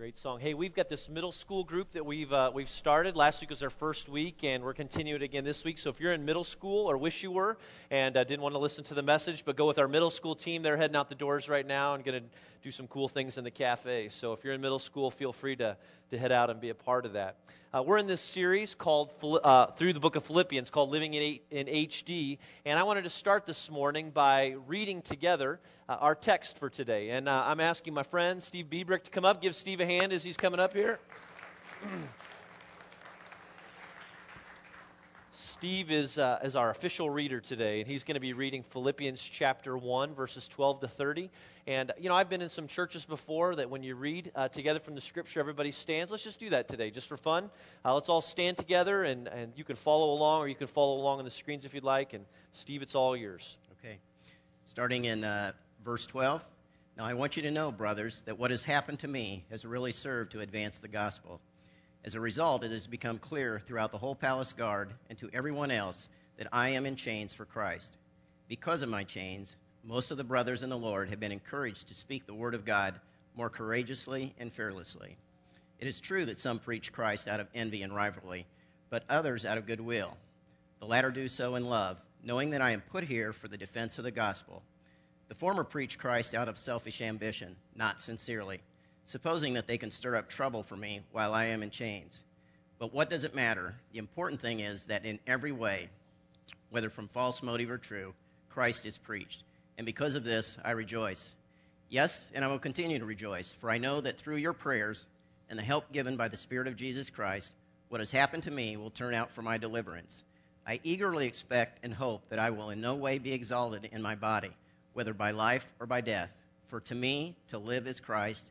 Great song. Hey, we've got this middle school group that we've uh, we've started. Last week was our first week, and we're continuing again this week. So if you're in middle school or wish you were and uh, didn't want to listen to the message, but go with our middle school team, they're heading out the doors right now and going to do some cool things in the cafe. So if you're in middle school, feel free to to head out and be a part of that. Uh, we're in this series called uh, through the book of Philippians called Living in, in HD, and I wanted to start this morning by reading together uh, our text for today. And uh, I'm asking my friend Steve Biebrick to come up. Give Steve a hand as he's coming up here. Steve is, uh, is our official reader today, and he's going to be reading Philippians chapter 1, verses 12 to 30. And, you know, I've been in some churches before that when you read uh, together from the scripture, everybody stands. Let's just do that today, just for fun. Uh, let's all stand together, and, and you can follow along, or you can follow along on the screens if you'd like. And, Steve, it's all yours. Okay. Starting in uh, verse 12. Now, I want you to know, brothers, that what has happened to me has really served to advance the gospel as a result, it has become clear throughout the whole palace guard and to everyone else that I am in chains for Christ. Because of my chains, most of the brothers in the Lord have been encouraged to speak the word of God more courageously and fearlessly. It is true that some preach Christ out of envy and rivalry, but others out of goodwill. The latter do so in love, knowing that I am put here for the defense of the gospel. The former preach Christ out of selfish ambition, not sincerely supposing that they can stir up trouble for me while I am in chains. But what does it matter? The important thing is that in every way, whether from false motive or true, Christ is preached. And because of this, I rejoice. Yes, and I will continue to rejoice, for I know that through your prayers and the help given by the Spirit of Jesus Christ, what has happened to me will turn out for my deliverance. I eagerly expect and hope that I will in no way be exalted in my body, whether by life or by death. For to me, to live is Christ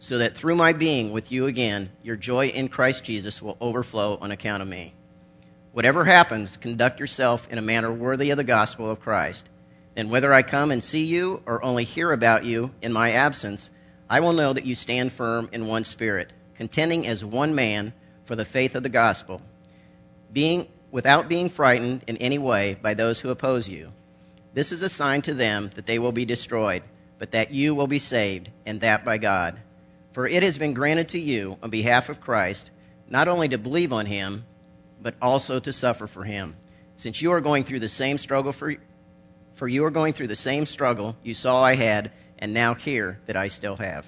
so that through my being with you again, your joy in Christ Jesus will overflow on account of me. Whatever happens, conduct yourself in a manner worthy of the gospel of Christ. And whether I come and see you or only hear about you in my absence, I will know that you stand firm in one spirit, contending as one man for the faith of the gospel, being without being frightened in any way by those who oppose you. This is a sign to them that they will be destroyed, but that you will be saved, and that by God. For it has been granted to you on behalf of Christ not only to believe on him, but also to suffer for him, since you are going through the same struggle for, for you are going through the same struggle you saw I had, and now hear that I still have.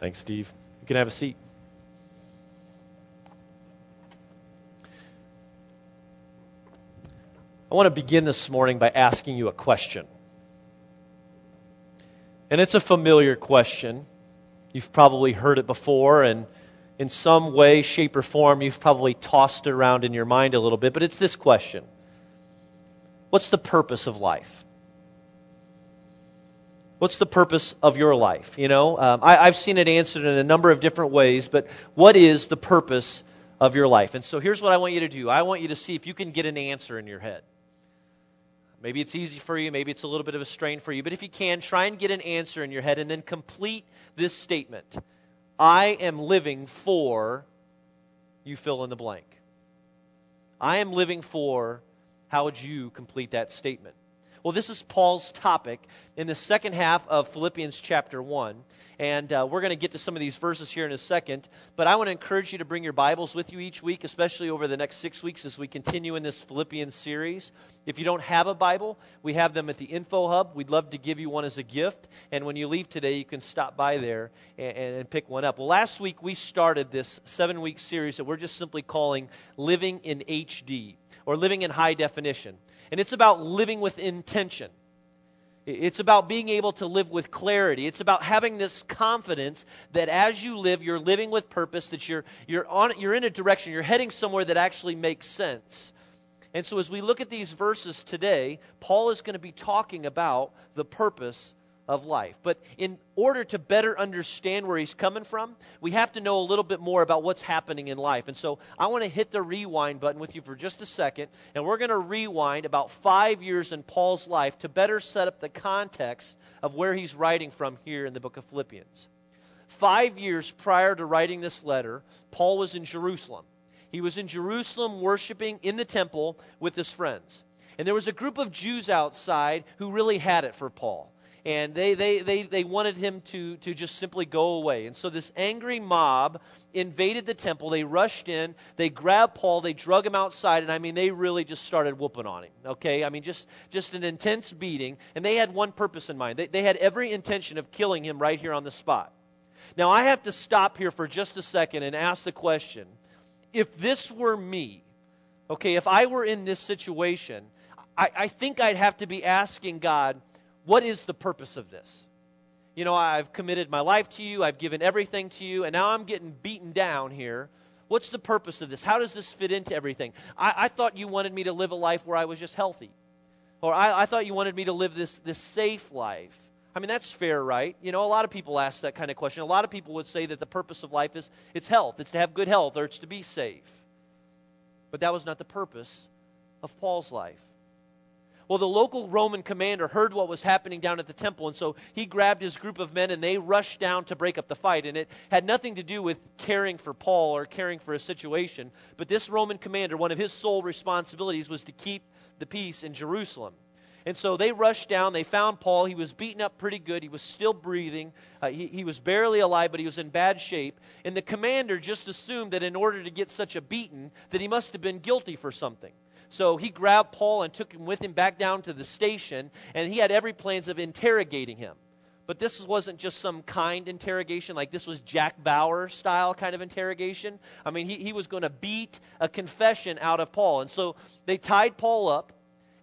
Thanks, Steve. You can have a seat. I want to begin this morning by asking you a question. And it's a familiar question. You've probably heard it before, and in some way, shape, or form, you've probably tossed it around in your mind a little bit, but it's this question What's the purpose of life? What's the purpose of your life? You know, um, I, I've seen it answered in a number of different ways, but what is the purpose of your life? And so here's what I want you to do I want you to see if you can get an answer in your head. Maybe it's easy for you, maybe it's a little bit of a strain for you, but if you can, try and get an answer in your head and then complete this statement I am living for, you fill in the blank. I am living for, how would you complete that statement? Well, this is Paul's topic in the second half of Philippians chapter 1. And uh, we're going to get to some of these verses here in a second. But I want to encourage you to bring your Bibles with you each week, especially over the next six weeks as we continue in this Philippians series. If you don't have a Bible, we have them at the Info Hub. We'd love to give you one as a gift. And when you leave today, you can stop by there and, and pick one up. Well, last week we started this seven week series that we're just simply calling Living in HD or Living in High Definition. And it's about living with intention. It's about being able to live with clarity. It's about having this confidence that as you live, you're living with purpose, that you're, you're, on, you're in a direction, you're heading somewhere that actually makes sense. And so, as we look at these verses today, Paul is going to be talking about the purpose of life. But in order to better understand where he's coming from, we have to know a little bit more about what's happening in life. And so I want to hit the rewind button with you for just a second, and we're going to rewind about five years in Paul's life to better set up the context of where he's writing from here in the book of Philippians. Five years prior to writing this letter, Paul was in Jerusalem. He was in Jerusalem worshiping in the temple with his friends. And there was a group of Jews outside who really had it for Paul and they, they, they, they wanted him to, to just simply go away. And so this angry mob invaded the temple. They rushed in, they grabbed Paul, they drug him outside, and I mean, they really just started whooping on him. Okay? I mean, just, just an intense beating. And they had one purpose in mind they, they had every intention of killing him right here on the spot. Now, I have to stop here for just a second and ask the question if this were me, okay, if I were in this situation, I, I think I'd have to be asking God, what is the purpose of this? You know, I've committed my life to you, I've given everything to you, and now I'm getting beaten down here. What's the purpose of this? How does this fit into everything? I, I thought you wanted me to live a life where I was just healthy. Or I, I thought you wanted me to live this, this safe life. I mean, that's fair, right? You know, a lot of people ask that kind of question. A lot of people would say that the purpose of life is it's health, it's to have good health, or it's to be safe. But that was not the purpose of Paul's life. Well, the local Roman commander heard what was happening down at the temple, and so he grabbed his group of men and they rushed down to break up the fight. And it had nothing to do with caring for Paul or caring for a situation, but this Roman commander, one of his sole responsibilities was to keep the peace in Jerusalem. And so they rushed down. They found Paul. He was beaten up pretty good. He was still breathing. Uh, he, he was barely alive, but he was in bad shape. And the commander just assumed that in order to get such a beating, that he must have been guilty for something. So he grabbed Paul and took him with him back down to the station, and he had every plans of interrogating him. But this wasn't just some kind interrogation, like this was Jack Bauer style kind of interrogation. I mean, he, he was going to beat a confession out of Paul. And so they tied Paul up,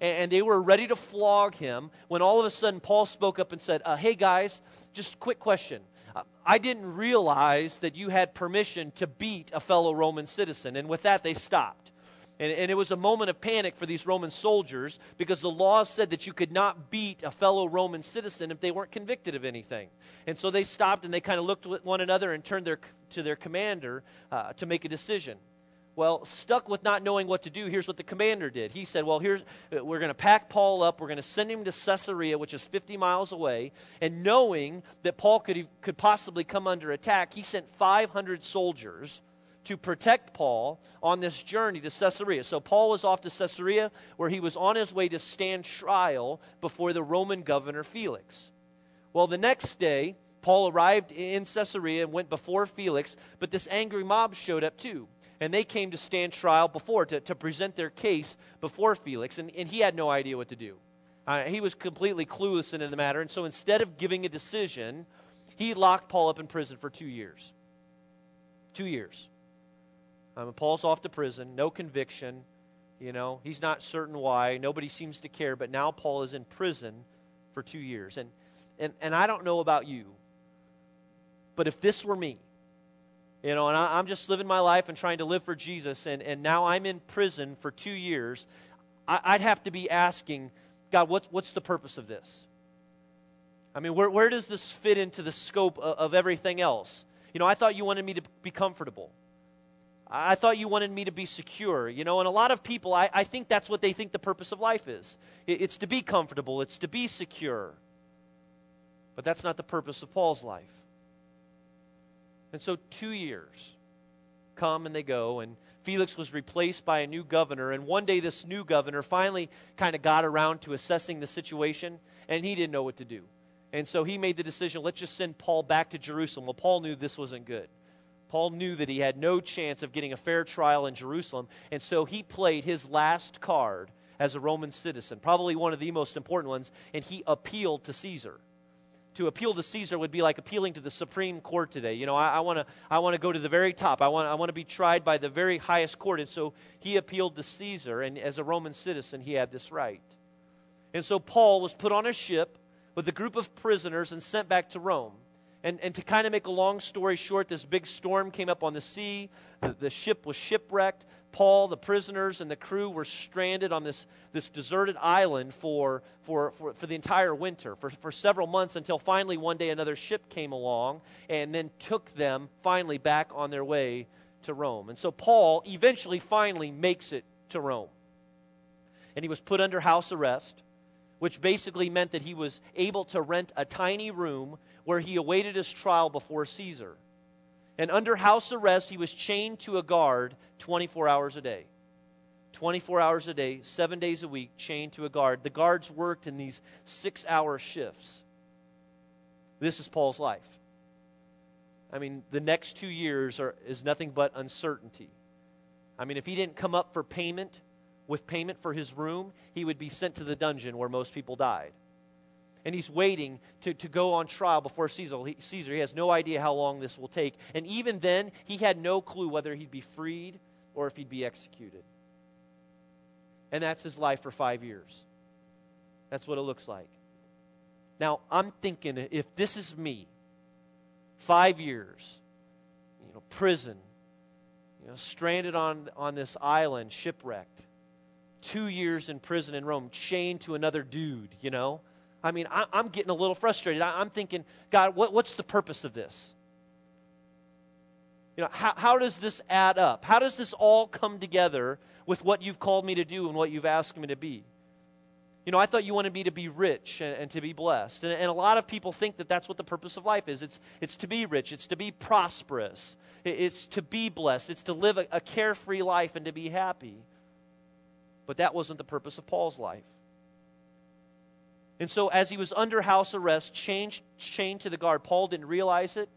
and, they were ready to flog him when all of a sudden Paul spoke up and said, uh, Hey guys, just quick question. Uh, I didn't realize that you had permission to beat a fellow Roman citizen. And with that, they stopped. And, and, it was a moment of panic for these Roman soldiers because the law said that you could not beat a fellow Roman citizen if they weren't convicted of anything. And so they stopped and they kind of looked at one another and turned their, to their commander uh, to make a decision. Well, stuck with not knowing what to do, here's what the commander did. He said, Well, here's, uh, we're going to pack Paul up. We're going to send him to Caesarea, which is 50 miles away. And knowing that Paul could, could possibly come under attack, he sent 500 soldiers to protect Paul on this journey to Caesarea. So Paul was off to Caesarea, where he was on his way to stand trial before the Roman governor Felix. Well, the next day, Paul arrived in Caesarea and went before Felix, but this angry mob showed up too. And they came to stand trial before, to, to present their case before Felix, and, and he had no idea what to do. Uh, he was completely clueless in the matter, and so instead of giving a decision, he locked Paul up in prison for two years. Two years. Um, Paul's off to prison, no conviction. You know, he's not certain why. Nobody seems to care. But now Paul is in prison for two years. And, and, and I don't know about you, but if this were me, you know, and I, am just living my life and trying to live for Jesus, and, and now I'm in prison for two years, I, would have to be asking, God, what, what's the purpose of this? I mean, where, where does this fit into the scope of, of everything else? You know, I thought you wanted me to be comfortable. I thought you wanted me to be secure. You know, and a lot of people, I, I think that's what they think the purpose of life is it, it's to be comfortable, it's to be secure. But that's not the purpose of Paul's life. And so, two years come and they go, and Felix was replaced by a new governor. And one day, this new governor finally kind of got around to assessing the situation, and he didn't know what to do. And so he made the decision let's just send Paul back to Jerusalem. Well, Paul knew this wasn't good. Paul knew that he had no chance of getting a fair trial in Jerusalem, and so he played his last card as a Roman citizen, probably one of the most important ones, and he appealed to Caesar. To appeal to Caesar would be like appealing to the Supreme Court today. You know, I, want to I wanna go to the very top. I want I wanna be tried by the very highest court. And so he appealed to Caesar, and as a Roman citizen, he had this right. And so Paul was put on a ship with a group of prisoners and sent back to Rome. And, and to kind of make a long story short, this big storm came up on the sea. The, the ship was shipwrecked. Paul, the prisoners, and the crew were stranded on this, this deserted island for, for, for, for the entire winter, for, for several months, until finally one day another ship came along and then took them finally back on their way to Rome. And so Paul eventually finally makes it to Rome. And he was put under house arrest, which basically meant that he was able to rent a tiny room where he awaited his trial before Caesar. And under house arrest, he was chained to a guard 24 hours a day. 24 hours a day, seven days a week, chained to a guard. The guards worked in these six hour shifts. This is Paul's life. I mean, the next two years are, is nothing but uncertainty. I mean, if he didn't come up for payment, with payment for his room, he would be sent to the dungeon where most people died and he's waiting to, to go on trial before Caesar. He, Caesar. He has no idea how long this will take. And even then, he had no clue whether he'd be freed or if he'd be executed. And that's his life for five years. That's what it looks like. Now, I'm thinking if this is me, five years, you know, prison, you know, stranded on, on this island, shipwrecked, two years in prison in Rome, chained to another dude, you know, I mean, I, am getting a little frustrated. I, am thinking, God, what, what's the purpose of this? You know, how, how does this add up? How does this all come together with what you've called me to do and what you've asked me to be? You know, I thought you wanted me to be rich and, and to be blessed. And, and, a lot of people think that that's what the purpose of life is it's, it's to be rich, it's to be prosperous, it's to be blessed, it's to live a, a carefree life and to be happy. But that wasn't the purpose of Paul's life. And so, as he was under house arrest, chained, chained to the guard, Paul didn't realize it,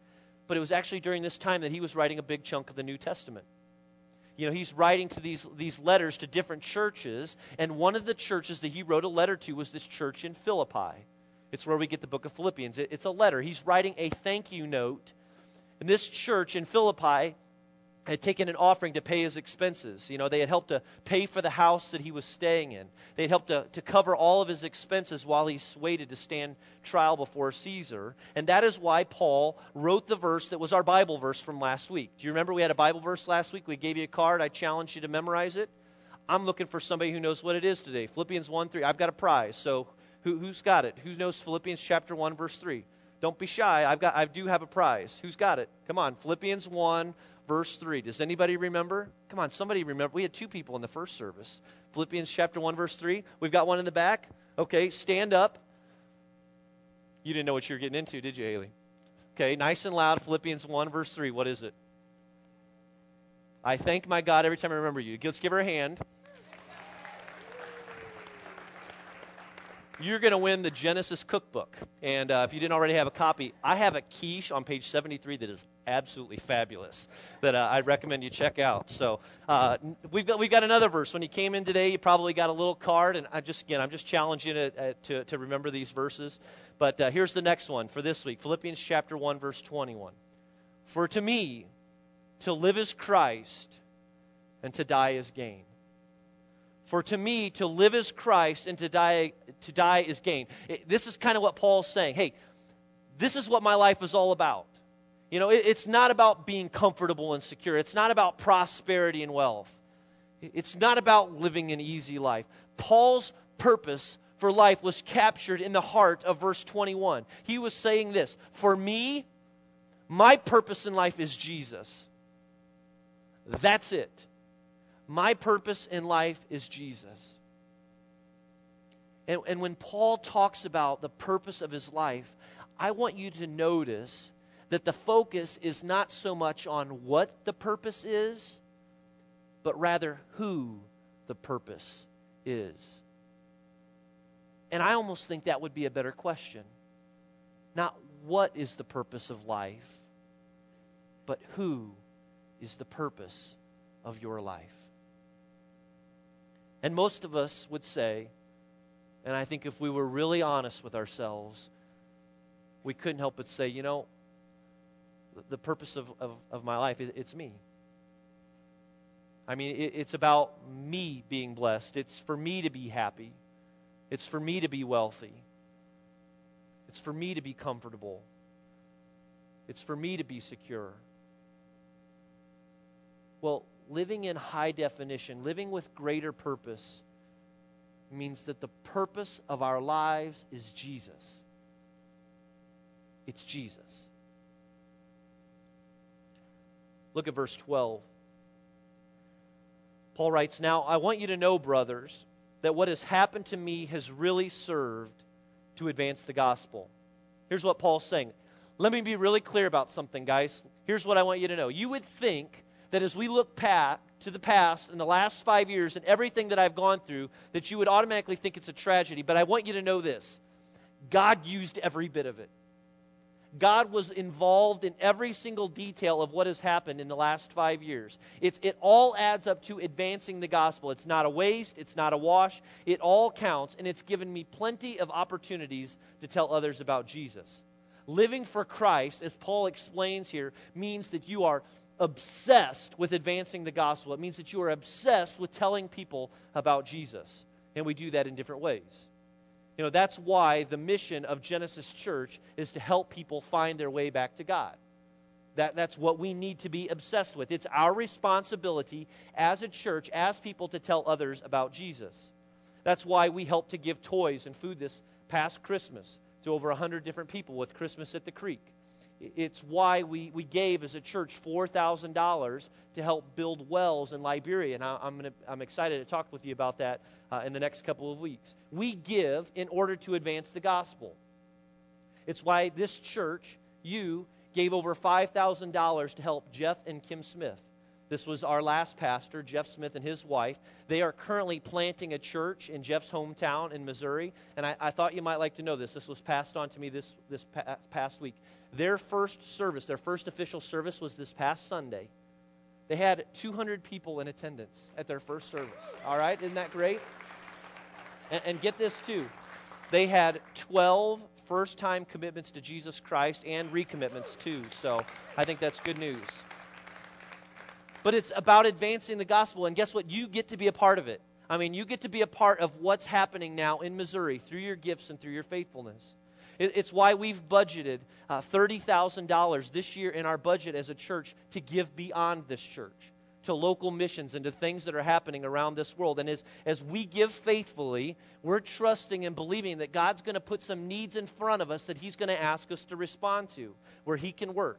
but it was actually during this time that he was writing a big chunk of the New Testament. You know, he's writing to these, these letters to different churches, and one of the churches that he wrote a letter to was this church in Philippi. It's where we get the book of Philippians. It, it's a letter. He's writing a thank you note. And this church in Philippi had taken an offering to pay his expenses. You know, they had helped to pay for the house that he was staying in. They had helped to, to cover all of his expenses while he waited to stand trial before Caesar. And that is why Paul wrote the verse that was our Bible verse from last week. Do you remember we had a Bible verse last week? We gave you a card. I challenged you to memorize it. I'm looking for somebody who knows what it is today. Philippians 1 3. I've got a prize. So who, who's got it? Who knows Philippians chapter 1, verse 3? Don't be shy. I've got, I do have a prize. Who's got it? Come on. Philippians 1, verse 3. Does anybody remember? Come on, somebody remember. We had two people in the first service. Philippians chapter 1, verse 3. We've got one in the back. Okay, stand up. You didn't know what you were getting into, did you, Haley? Okay, nice and loud. Philippians 1, verse 3. What is it? I thank my God every time I remember you. Let's give her a hand. You're going to win the Genesis cookbook. And uh, if you didn't already have a copy, I have a quiche on page 73 that is absolutely fabulous that uh, I recommend you check out. So uh, we've, got, we've got another verse. When you came in today, you probably got a little card. And I just, again, I'm just challenging you to, uh, to, to remember these verses. But uh, here's the next one for this week Philippians chapter 1, verse 21. For to me, to live is Christ, and to die is gain. For to me, to live is Christ and to die, to die is gain. It, this is kind of what Paul's saying. Hey, this is what my life is all about. You know, it, it's not about being comfortable and secure, it's not about prosperity and wealth, it's not about living an easy life. Paul's purpose for life was captured in the heart of verse 21. He was saying this For me, my purpose in life is Jesus. That's it. My purpose in life is Jesus. And, and when Paul talks about the purpose of his life, I want you to notice that the focus is not so much on what the purpose is, but rather who the purpose is. And I almost think that would be a better question. Not what is the purpose of life, but who is the purpose of your life. And most of us would say, and I think if we were really honest with ourselves, we couldn't help but say, you know, the purpose of, of, of my life, it's me. I mean, it, it's about me being blessed. It's for me to be happy. It's for me to be wealthy. It's for me to be comfortable. it's for me to be secure. Well, living in high definition, living with greater purpose, means that the purpose of our lives is Jesus. It's Jesus. Look at verse 12. Paul writes, Now I want you to know, brothers, that what has happened to me has really served to advance the gospel. Here's what Paul's saying. Let me be really clear about something, guys. Here's what I want you to know. You would think that as we look back to the past in the last five years and everything that I've gone through, that you would automatically think it's a tragedy. But I want you to know this God used every bit of it. God was involved in every single detail of what has happened in the last five years. It's, it all adds up to advancing the gospel. It's not a waste, it's not a wash. It all counts, and it's given me plenty of opportunities to tell others about Jesus. Living for Christ, as Paul explains here, means that you are obsessed with advancing the gospel. It means that you are obsessed with telling people about Jesus. And we do that in different ways. You know, that's why the mission of Genesis Church is to help people find their way back to God. That, that's what we need to be obsessed with. It's our responsibility as a church, as people, to tell others about Jesus. That's why we help to give toys and food this past Christmas to over 100 different people with Christmas at the Creek. It's why we, we gave as a church $4,000 to help build wells in Liberia. And I, am gonna, I'm excited to talk with you about that uh, in the next couple of weeks. We give in order to advance the gospel. It's why this church, you, gave over $5,000 to help Jeff and Kim Smith. This was our last pastor, Jeff Smith and his wife. They are currently planting a church in Jeff's hometown in Missouri. And I, I thought you might like to know this. This was passed on to me this, this pa- past week. Their first service, their first official service, was this past Sunday. They had 200 people in attendance at their first service. All right? Isn't that great? And, and get this, too. They had 12 first time commitments to Jesus Christ and recommitments, too. So I think that's good news but it's about advancing the gospel. And guess what? You get to be a part of it. I mean, you get to be a part of what's happening now in Missouri through your gifts and through your faithfulness. It, it's why we've budgeted uh, $30,000 this year in our budget as a church to give beyond this church, to local missions and to things that are happening around this world. And as, as we give faithfully, we're trusting and believing that God's going to put some needs in front of us that He's going to ask us to respond to, where He can work.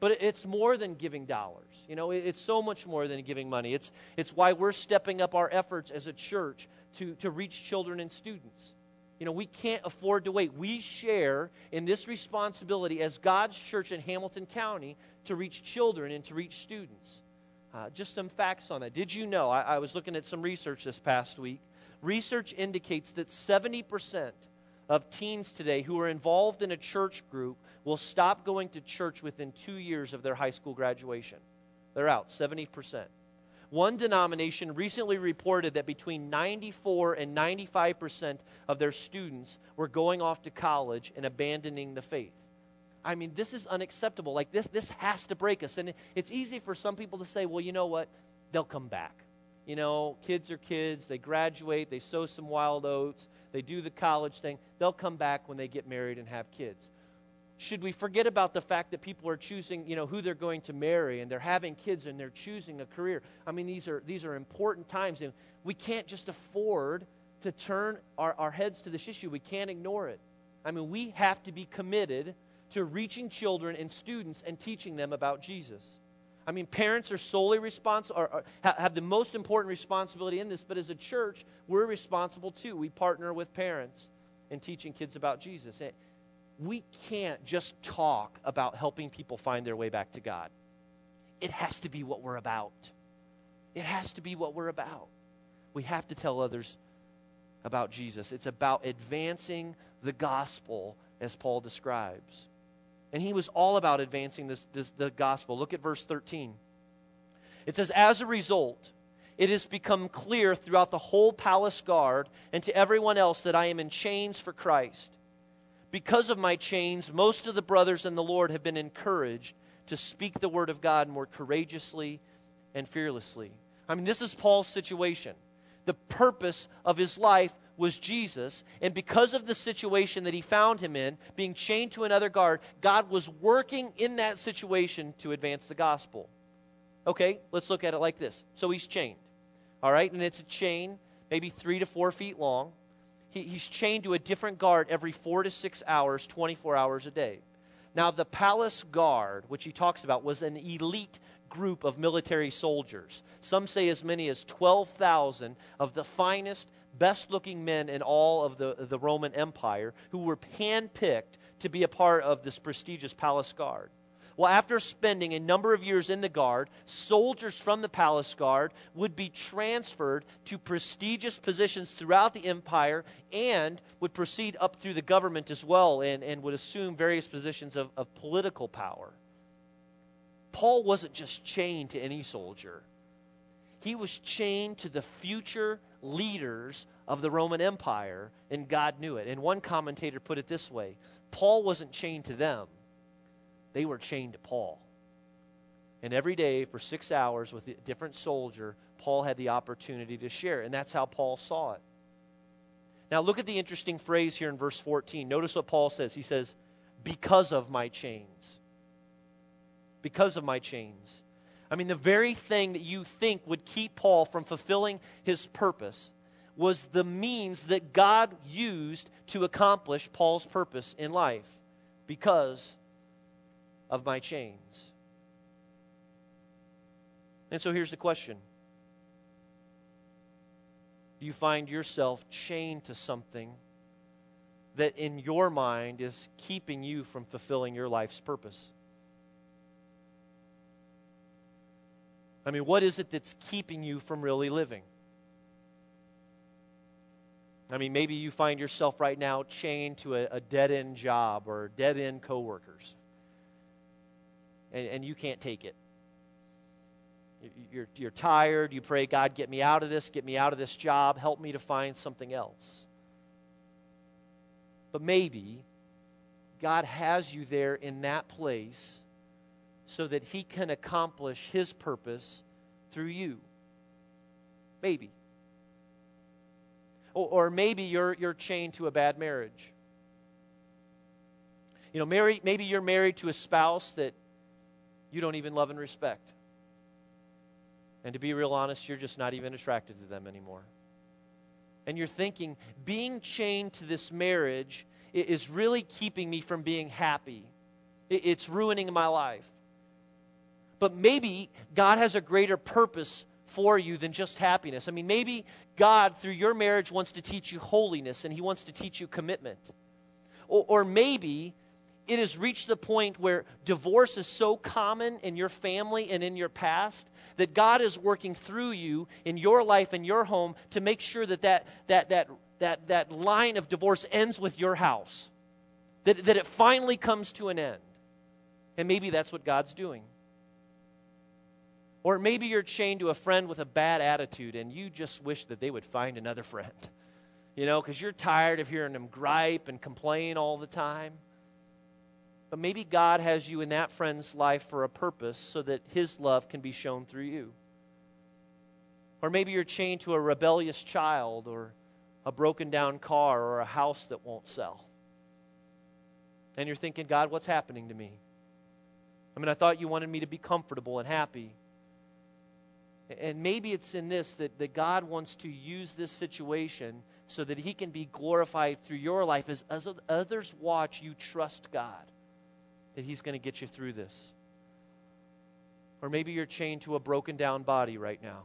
But it's more than giving dollars. You know, it's so much more than giving money. It's, it's why we're stepping up our efforts as a church to, to reach children and students. You know, we can't afford to wait. We share in this responsibility as God's church in Hamilton County to reach children and to reach students. Uh, just some facts on that. Did you know? I, I was looking at some research this past week. Research indicates that 70% of teens today who are involved in a church group will stop going to church within two years of their high school graduation. They're out, 70%. One denomination recently reported that between 94 and 95% of their students were going off to college and abandoning the faith. I mean, this is unacceptable. Like, this, this has to break us. And it's easy for some people to say, well, you know what? They'll come back. You know, kids are kids. They graduate, they sow some wild oats, they do the college thing. They'll come back when they get married and have kids. Should we forget about the fact that people are choosing, you know, who they're going to marry and they're having kids and they're choosing a career? I mean, these are, these are important times, and we can't just afford to turn our, our heads to this issue. We can't ignore it. I mean, we have to be committed to reaching children and students and teaching them about Jesus. I mean, parents are solely responsible, have the most important responsibility in this, but as a church, we're responsible too. We partner with parents in teaching kids about Jesus we can't just talk about helping people find their way back to God. It has to be what we're about. It has to be what we're about. We have to tell others about Jesus. It's about advancing the gospel as Paul describes. And he was all about advancing this, this, the gospel. Look at verse 13. It says, As a result, it has become clear throughout the whole palace guard and to everyone else that I am in chains for Christ. Because of my chains, most of the brothers in the Lord have been encouraged to speak the word of God more courageously and fearlessly. I mean, this is Paul's situation. The purpose of his life was Jesus. And because of the situation that he found him in, being chained to another guard, God was working in that situation to advance the gospel. Okay, let's look at it like this. So he's chained. All right, and it's a chain maybe three to four feet long. He, he's chained to a different guard every four to six hours, 24 hours a day. Now, the palace guard, which he talks about, was an elite group of military soldiers. Some say as many as 12,000 of the finest, best looking men in all of the, the Roman Empire who were handpicked to be a part of this prestigious palace guard. Well, after spending a number of years in the guard, soldiers from the palace guard would be transferred to prestigious positions throughout the empire and would proceed up through the government as well and, and would assume various positions of, of political power. Paul wasn't just chained to any soldier, he was chained to the future leaders of the Roman Empire, and God knew it. And one commentator put it this way Paul wasn't chained to them, they were chained to Paul. And every day for six hours with a different soldier, Paul had the opportunity to share. And that's how Paul saw it. Now, look at the interesting phrase here in verse 14. Notice what Paul says. He says, Because of my chains. Because of my chains. I mean, the very thing that you think would keep Paul from fulfilling his purpose was the means that God used to accomplish Paul's purpose in life. Because of my chains. And so here's the question you find yourself chained to something that in your mind is keeping you from fulfilling your life's purpose? I mean, what is it that's keeping you from really living? I mean, maybe you find yourself right now chained to a, a dead end job or dead end coworkers and, and you can't take it. You're, you're tired. You pray, God, get me out of this, get me out of this job, help me to find something else. But maybe God has you there in that place so that He can accomplish His purpose through you. Maybe. Or, or maybe you're, you're chained to a bad marriage. You know, maybe you're married to a spouse that you don't even love and respect. And to be real honest, you're just not even attracted to them anymore. And you're thinking, being chained to this marriage is really keeping me from being happy. It's ruining my life. But maybe God has a greater purpose for you than just happiness. I mean, maybe God, through your marriage, wants to teach you holiness and He wants to teach you commitment. Or, or maybe it has reached the point where divorce is so common in your family and in your past that God is working through you in your life and your home to make sure that that, that, that, that, that line of divorce ends with your house, that, that it finally comes to an end. And maybe that's what God's doing. Or maybe you're chained to a friend with a bad attitude and you just wish that they would find another friend. You know, because you're tired of hearing them gripe and complain all the time. But maybe God has you in that friend's life for a purpose so that his love can be shown through you. Or maybe you're chained to a rebellious child or a broken down car or a house that won't sell. And you're thinking, God, what's happening to me? I mean, I thought you wanted me to be comfortable and happy. And maybe it's in this that, that God wants to use this situation so that He can be glorified through your life as, as others watch you trust God that He's going to get you through this. Or maybe you're chained to a broken down body right now.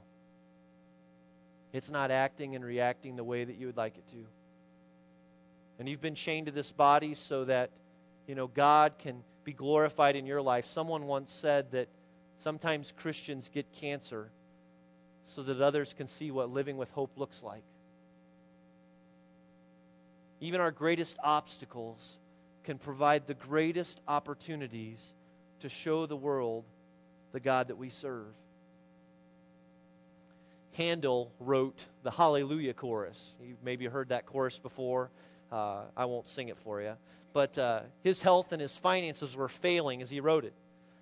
It's not acting and reacting the way that you would like it to. And you've been chained to this body so that, you know, God can be glorified in your life. Someone once said that sometimes Christians get cancer so that others can see what living with hope looks like. Even our greatest obstacles can provide the greatest opportunities to show the world the God that we serve. Handel wrote the Hallelujah chorus. You've maybe heard that chorus before. Uh, I won't sing it for you. But uh, his health and his finances were failing as he wrote it.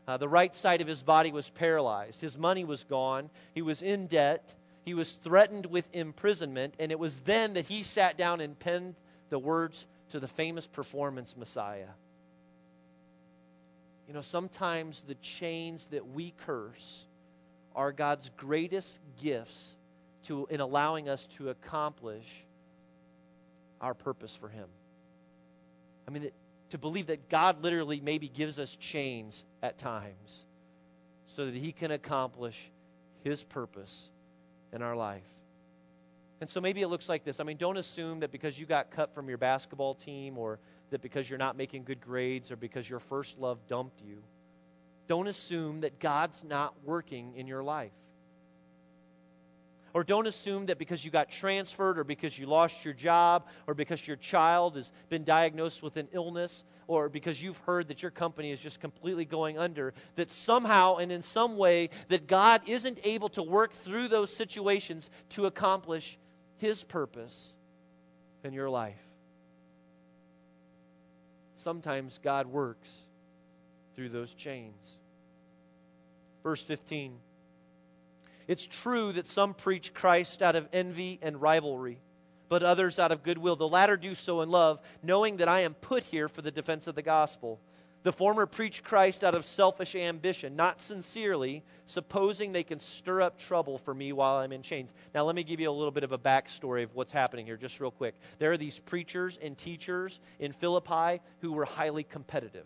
Uh, the right side of his body was paralyzed. His money was gone. He was in debt. He was threatened with imprisonment, and it was then that he sat down and penned the words to the famous performance Messiah. You know, sometimes the chains that we curse are God's greatest gifts to, in allowing us to accomplish our purpose for Him. I mean, to believe that God literally maybe gives us chains at times so that He can accomplish His purpose in our life. And so maybe it looks like this. I mean, don't assume that because you got cut from your basketball team or that because you're not making good grades or because your first love dumped you, don't assume that God's not working in your life. Or don't assume that because you got transferred or because you lost your job or because your child has been diagnosed with an illness or because you've heard that your company is just completely going under, that somehow and in some way that God isn't able to work through those situations to accomplish his purpose in your life. Sometimes God works through those chains. Verse 15. It's true that some preach Christ out of envy and rivalry, but others out of goodwill. The latter do so in love, knowing that I am put here for the defense of the gospel. The former preach Christ out of selfish ambition, not sincerely, supposing they can stir up trouble for me while I'm in chains. Now, let me give you a little bit of a backstory of what's happening here, just real quick. There are these preachers and teachers in Philippi who were highly competitive.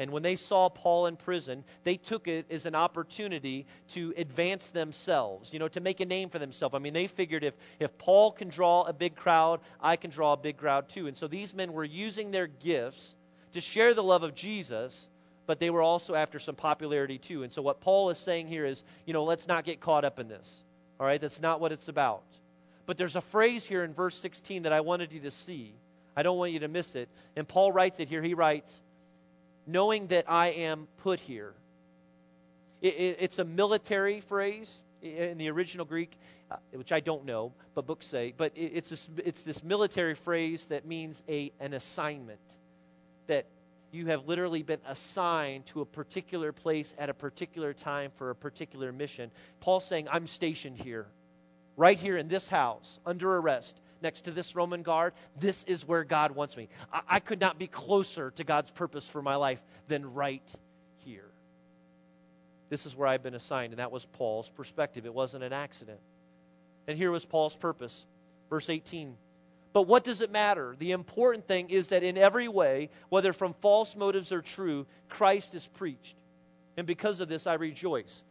And when they saw Paul in prison, they took it as an opportunity to advance themselves, you know, to make a name for themselves. I mean, they figured if, if Paul can draw a big crowd, I can draw a big crowd too. And so these men were using their gifts to share the love of Jesus, but they were also after some popularity too. And so what Paul is saying here is, you know, let's not get caught up in this. All right, that's not what it's about. But there's a phrase here in verse 16 that I wanted you to see. I don't want you to miss it. And Paul writes it here. He writes, knowing that I am put here. It, it, it's a military phrase in the original Greek, uh, which I don't know, but books say. But it, it's, this, it's this military phrase that means a, an assignment. That you have literally been assigned to a particular place at a particular time for a particular mission. Paul's saying, I'm stationed here, right here in this house, under arrest next to this Roman guard. This is where God wants me. I, I could not be closer to God's purpose for my life than right here. This is where I've been assigned. And that was Paul's perspective. It wasn't an accident. And here was Paul's purpose. Verse 18. But what does it matter? The important thing is that in every way, whether from false motives or true, Christ is preached. And because of this, I rejoice.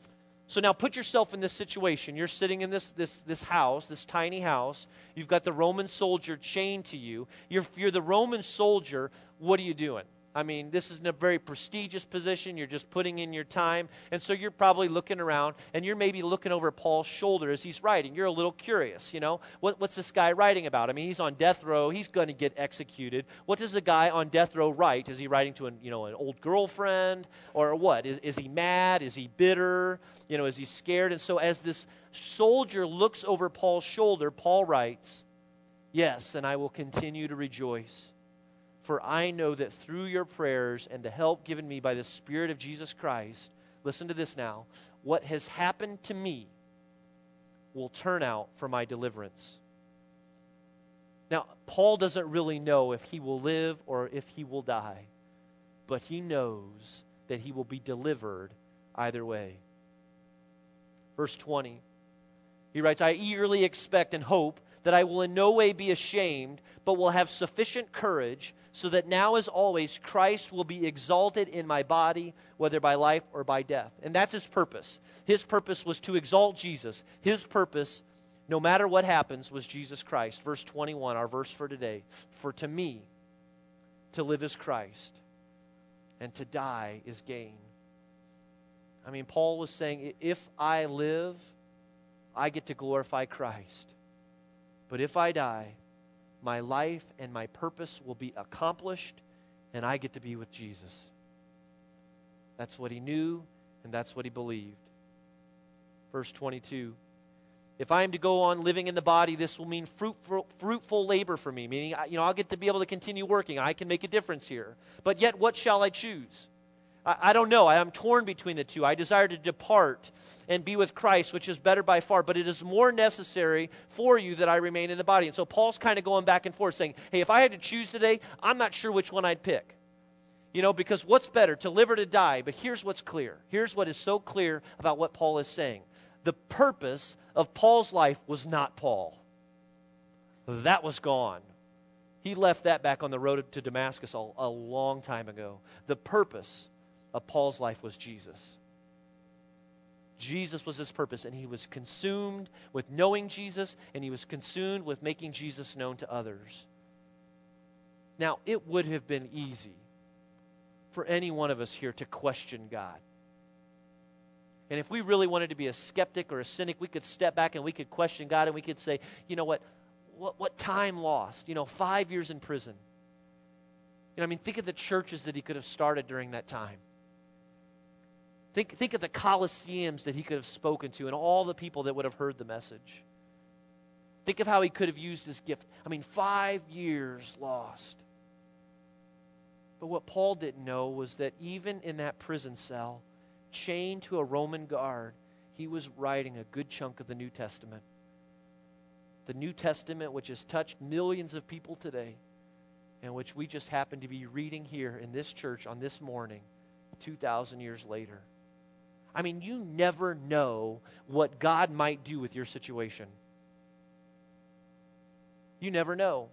So now put yourself in this situation. You're sitting in this, this, this house, this tiny house. You've got the Roman soldier chained to you. You're, you're the Roman soldier. What are you doing? I mean, this is in a very prestigious position. You're just putting in your time. And so you're probably looking around and you're maybe looking over Paul's shoulder as he's writing. You're a little curious, you know? What, what's this guy writing about? I mean, he's on death row. He's going to get executed. What does the guy on death row write? Is he writing to an, you know, an old girlfriend or what? Is, is he mad? Is he bitter? You know, is he scared? And so as this soldier looks over Paul's shoulder, Paul writes, Yes, and I will continue to rejoice for I know that through your prayers and the help given me by the Spirit of Jesus Christ, listen to this now, what has happened to me will turn out for my deliverance. Now, Paul doesn't really know if he will live or if he will die, but he knows that he will be delivered either way. Verse 20, he writes, I eagerly expect and hope that I will in no way be ashamed, but will have sufficient courage, so that now as always Christ will be exalted in my body, whether by life or by death. And that's his purpose. His purpose was to exalt Jesus. His purpose, no matter what happens, was Jesus Christ. Verse 21, our verse for today. For to me, to live is Christ, and to die is gain. I mean, Paul was saying, if I live, I get to glorify Christ. But if I die, my life and my purpose will be accomplished, and I get to be with Jesus. That's what he knew, and that's what he believed. Verse 22 If I am to go on living in the body, this will mean fruitful, fruitful labor for me, meaning you know, I'll get to be able to continue working. I can make a difference here. But yet, what shall I choose? I, I don't know. I am torn between the two. I desire to depart and be with Christ, which is better by far, but it is more necessary for you that I remain in the body. And so Paul's kind of going back and forth saying, hey, if I had to choose today, I'm not sure which one I'd pick. You know, because what's better, to live or to die? But here's what's clear. Here's what is so clear about what Paul is saying. The purpose of Paul's life was not Paul, that was gone. He left that back on the road to Damascus a, a long time ago. The purpose of Paul's life was Jesus. Jesus was his purpose, and he was consumed with knowing Jesus, and he was consumed with making Jesus known to others. Now, it would have been easy for any one of us here to question God. And if we really wanted to be a skeptic or a cynic, we could step back and we could question God and we could say, you know what? What, what time lost? You know, five years in prison. You know, I mean, think of the churches that he could have started during that time. Think, think of the coliseums that he could have spoken to and all the people that would have heard the message. Think of how he could have used his gift. I mean, five years lost. But what Paul didn't know was that even in that prison cell, chained to a Roman guard, he was writing a good chunk of the New Testament. The New Testament, which has touched millions of people today, and which we just happen to be reading here in this church on this morning, 2,000 years later. I mean, you never know what God might do with your situation. You never know.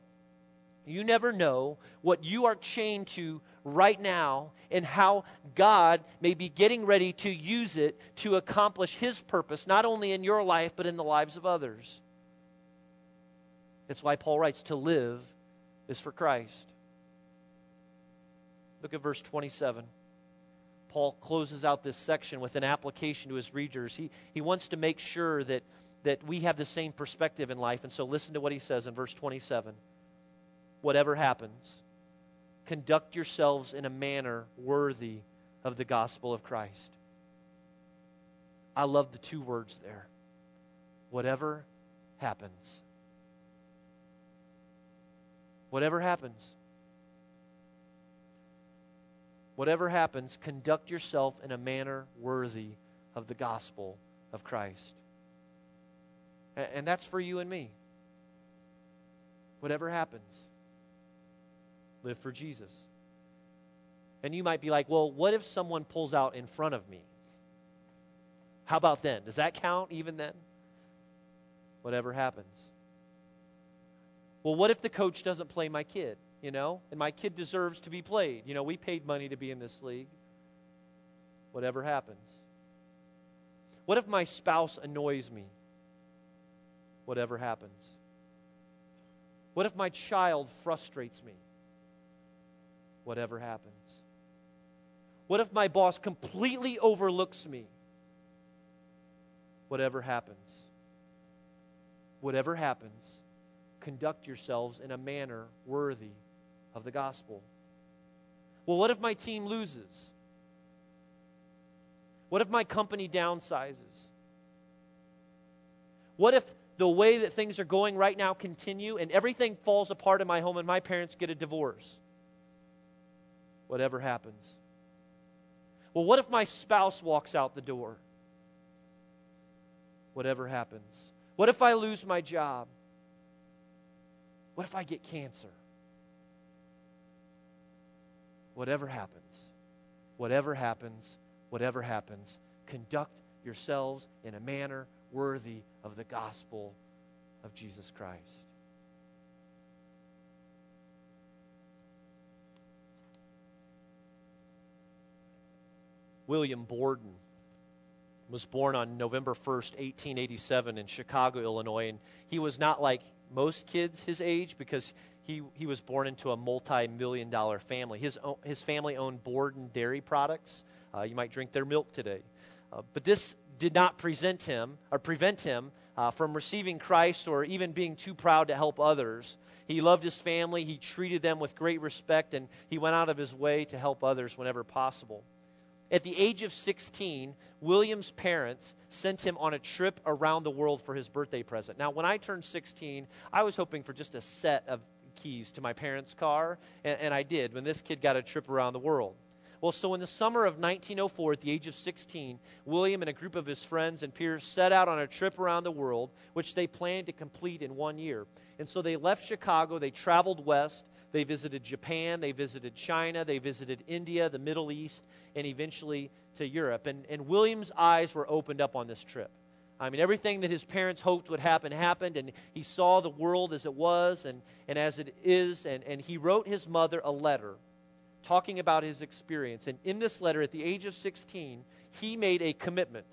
You never know what you are chained to right now and how God may be getting ready to use it to accomplish His purpose, not only in your life, but in the lives of others. That's why Paul writes to live is for Christ. Look at verse 27. Paul closes out this section with an application to his readers. He, he wants to make sure that, that we have the same perspective in life. And so listen to what he says in verse 27 whatever happens, conduct yourselves in a manner worthy of the gospel of Christ. I love the two words there. Whatever happens. Whatever happens. Whatever happens, conduct yourself in a manner worthy of the gospel of Christ. And that's for you and me. Whatever happens live for Jesus. And you might be like, well, what if someone pulls out in front of me? How about then? Does that count even then? Whatever happens. Well, what if the coach doesn't play my kid, you know, and my kid deserves to be played? You know, we paid money to be in this league. Whatever happens. What if my spouse annoys me? Whatever happens. What if my child frustrates me? whatever happens? What if my boss completely overlooks me? Whatever happens. Whatever happens, conduct yourselves in a manner worthy of the gospel. Well, what if my team loses? What if my company downsizes? What if the way that things are going right now continue and everything falls apart in my home and my parents get a divorce? whatever happens. Well, what if my spouse walks out the door? Whatever happens. What if I lose my job? What if I get cancer? Whatever happens, whatever happens, whatever happens, conduct yourselves in a manner worthy of the gospel of Jesus Christ. William Borden was born on November 1st, 1887, in Chicago, Illinois. And he was not like most kids his age because he, he was born into a multi million dollar family. His, his family owned Borden Dairy Products. Uh, you might drink their milk today. Uh, but this did not present him or prevent him uh, from receiving Christ or even being too proud to help others. He loved his family, he treated them with great respect, and he went out of his way to help others whenever possible. At the age of 16, William's parents sent him on a trip around the world for his birthday present. Now, when I turned 16, I was hoping for just a set of keys to my parents' car, and, and I did when this kid got a trip around the world. Well, so in the summer of 1904, at the age of 16, William and a group of his friends and peers set out on a trip around the world, which they planned to complete in one year. And so they left Chicago, they traveled west, they visited Japan, they visited China, they visited India, the Middle East, and eventually to Europe. And, and William's eyes were opened up on this trip. I mean, everything that his parents hoped would happen happened, and he saw the world as it was and, and as it is. And, and he wrote his mother a letter talking about his experience. And in this letter, at the age of 16, he made a commitment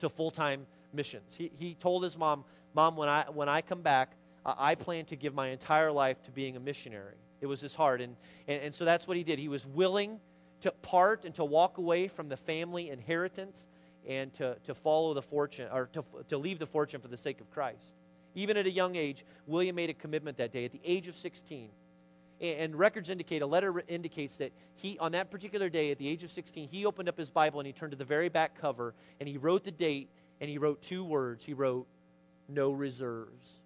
to full time missions. He, he told his mom, Mom, when I, when I come back, uh, I plan to give my entire life to being a missionary. It was his heart. And, and, and so that's what he did. He was willing to part and to walk away from the family inheritance and to, to follow the fortune, or to, to leave the fortune for the sake of Christ. Even at a young age, William made a commitment that day at the age of 16. And, and records indicate, a letter indicates that he, on that particular day at the age of 16, he opened up his Bible and he turned to the very back cover and he wrote the date and he wrote two words. He wrote, No reserves.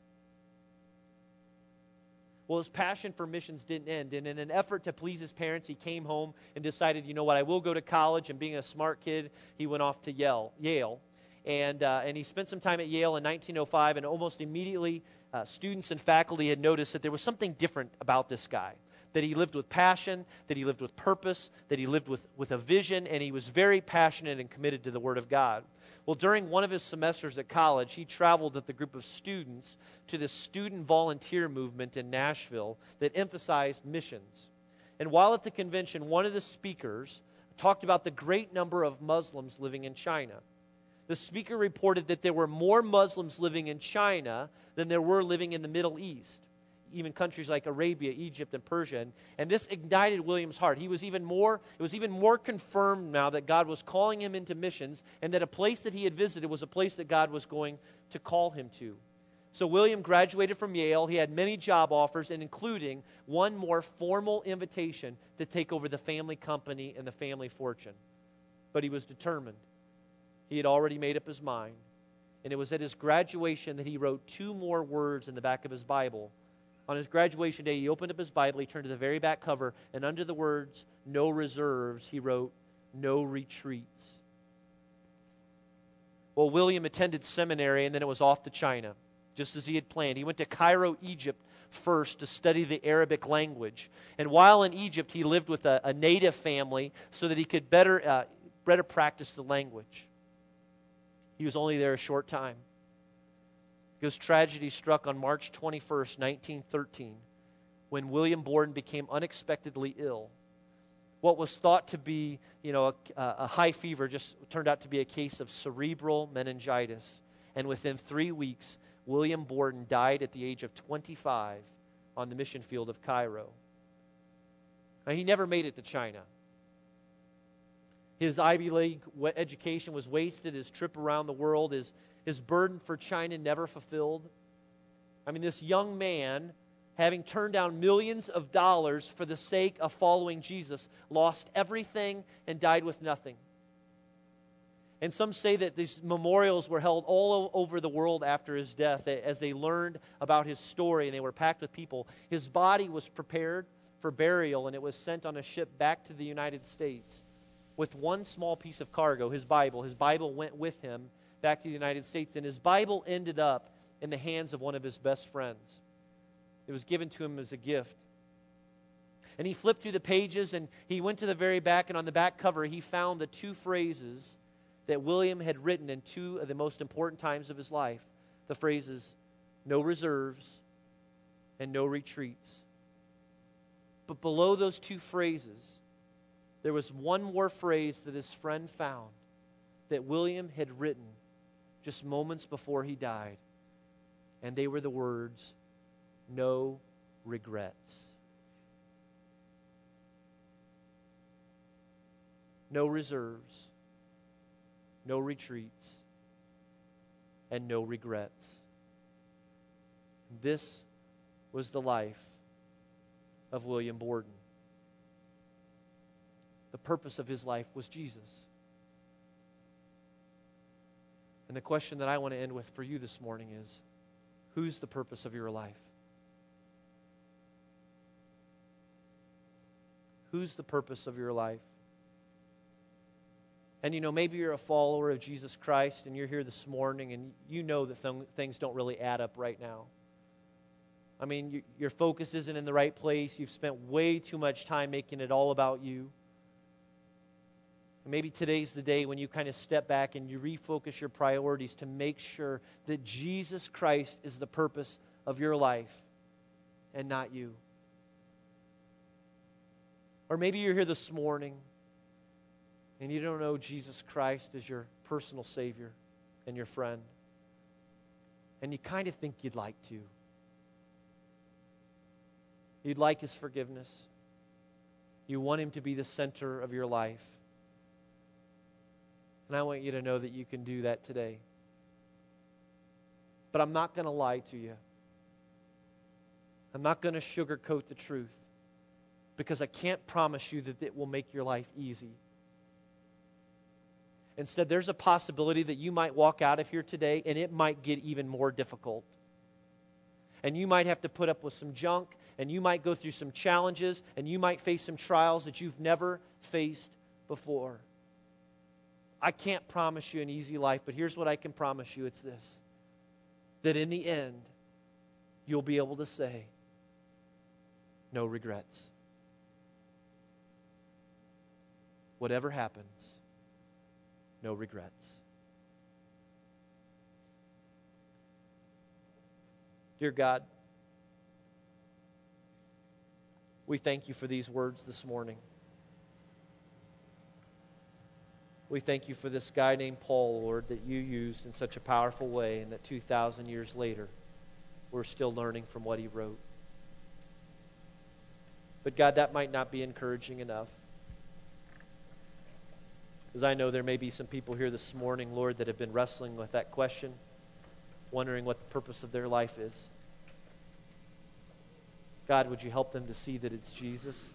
Well, his passion for missions didn't end. And in an effort to please his parents, he came home and decided, you know what, I will go to college. And being a smart kid, he went off to Yale. Yale. And, uh, and he spent some time at Yale in 1905, and almost immediately, uh, students and faculty had noticed that there was something different about this guy. That he lived with passion, that he lived with purpose, that he lived with, with a vision, and he was very passionate and committed to the Word of God. Well, during one of his semesters at college, he traveled with a group of students to the student volunteer movement in Nashville that emphasized missions. And while at the convention, one of the speakers talked about the great number of Muslims living in China. The speaker reported that there were more Muslims living in China than there were living in the Middle East even countries like Arabia, Egypt, and Persia. And, and this ignited William's heart. He was even more, it was even more confirmed now that God was calling him into missions and that a place that he had visited was a place that God was going to call him to. So William graduated from Yale. He had many job offers, and including one more formal invitation to take over the family company and the family fortune. But he was determined. He had already made up his mind. And it was at his graduation that he wrote two more words in the back of his Bible on his graduation day, he opened up his Bible, he turned to the very back cover, and under the words, no reserves, he wrote, no retreats. Well, William attended seminary, and then it was off to China, just as he had planned. He went to Cairo, Egypt first to study the Arabic language. And while in Egypt, he lived with a, a native family so that he could better, uh, better practice the language. He was only there a short time because tragedy struck on March 21st, 1913, when William Borden became unexpectedly ill. What was thought to be, you know, a, a high fever just turned out to be a case of cerebral meningitis. And within three weeks, William Borden died at the age of 25 on the mission field of Cairo. Now, he never made it to China. His Ivy League education was wasted. His trip around the world, his, his burden for China never fulfilled. I mean, this young man, having turned down millions of dollars for the sake of following Jesus, lost everything and died with nothing. And some say that these memorials were held all over the world after his death as they learned about his story and they were packed with people. His body was prepared for burial and it was sent on a ship back to the United States with one small piece of cargo, his Bible. His Bible went with him back to the United States, and his Bible ended up in the hands of one of his best friends. It was given to him as a gift. And he flipped through the pages and he went to the very back, and on the back cover, he found the two phrases that William had written in two of the most important times of his life the phrases, no reserves and no retreats. But below those two phrases, there was one more phrase that his friend found that William had written just moments before he died. And they were the words, No regrets. No reserves, no retreats, and no regrets. This was the life of William Borden. The purpose of his life was Jesus. And the question that I want to end with for you this morning is who's the purpose of your life? Who's the purpose of your life? And you know, maybe you're a follower of Jesus Christ and you're here this morning and you know that th- things don't really add up right now. I mean, you, your focus isn't in the right place. You've spent way too much time making it all about you. Maybe today's the day when you kind of step back and you refocus your priorities to make sure that Jesus Christ is the purpose of your life and not you. Or maybe you're here this morning and you don't know Jesus Christ as your personal Savior and your friend, and you kind of think you'd like to. You'd like His forgiveness, you want Him to be the center of your life. And I want you to know that you can do that today. But I'm not going to lie to you. I'm not going to sugarcoat the truth because I can't promise you that it will make your life easy. Instead, there's a possibility that you might walk out of here today and it might get even more difficult. And you might have to put up with some junk, and you might go through some challenges, and you might face some trials that you've never faced before. I can't promise you an easy life, but here's what I can promise you it's this that in the end, you'll be able to say, no regrets. Whatever happens, no regrets. Dear God, we thank you for these words this morning. We thank you for this guy named Paul, Lord, that you used in such a powerful way, and that 2,000 years later, we're still learning from what he wrote. But God, that might not be encouraging enough. Because I know there may be some people here this morning, Lord, that have been wrestling with that question, wondering what the purpose of their life is. God, would you help them to see that it's Jesus?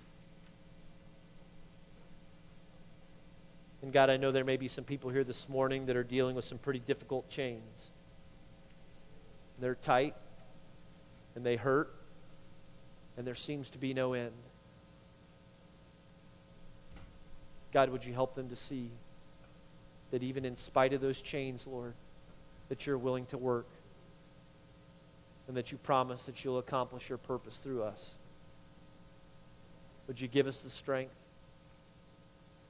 And God, I know there may be some people here this morning that are dealing with some pretty difficult chains. They're tight and they hurt, and there seems to be no end. God, would you help them to see that even in spite of those chains, Lord, that you're willing to work and that you promise that you'll accomplish your purpose through us? Would you give us the strength?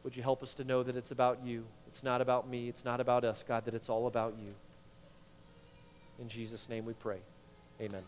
Would you help us to know that it's about you? It's not about me. It's not about us, God, that it's all about you. In Jesus' name we pray. Amen.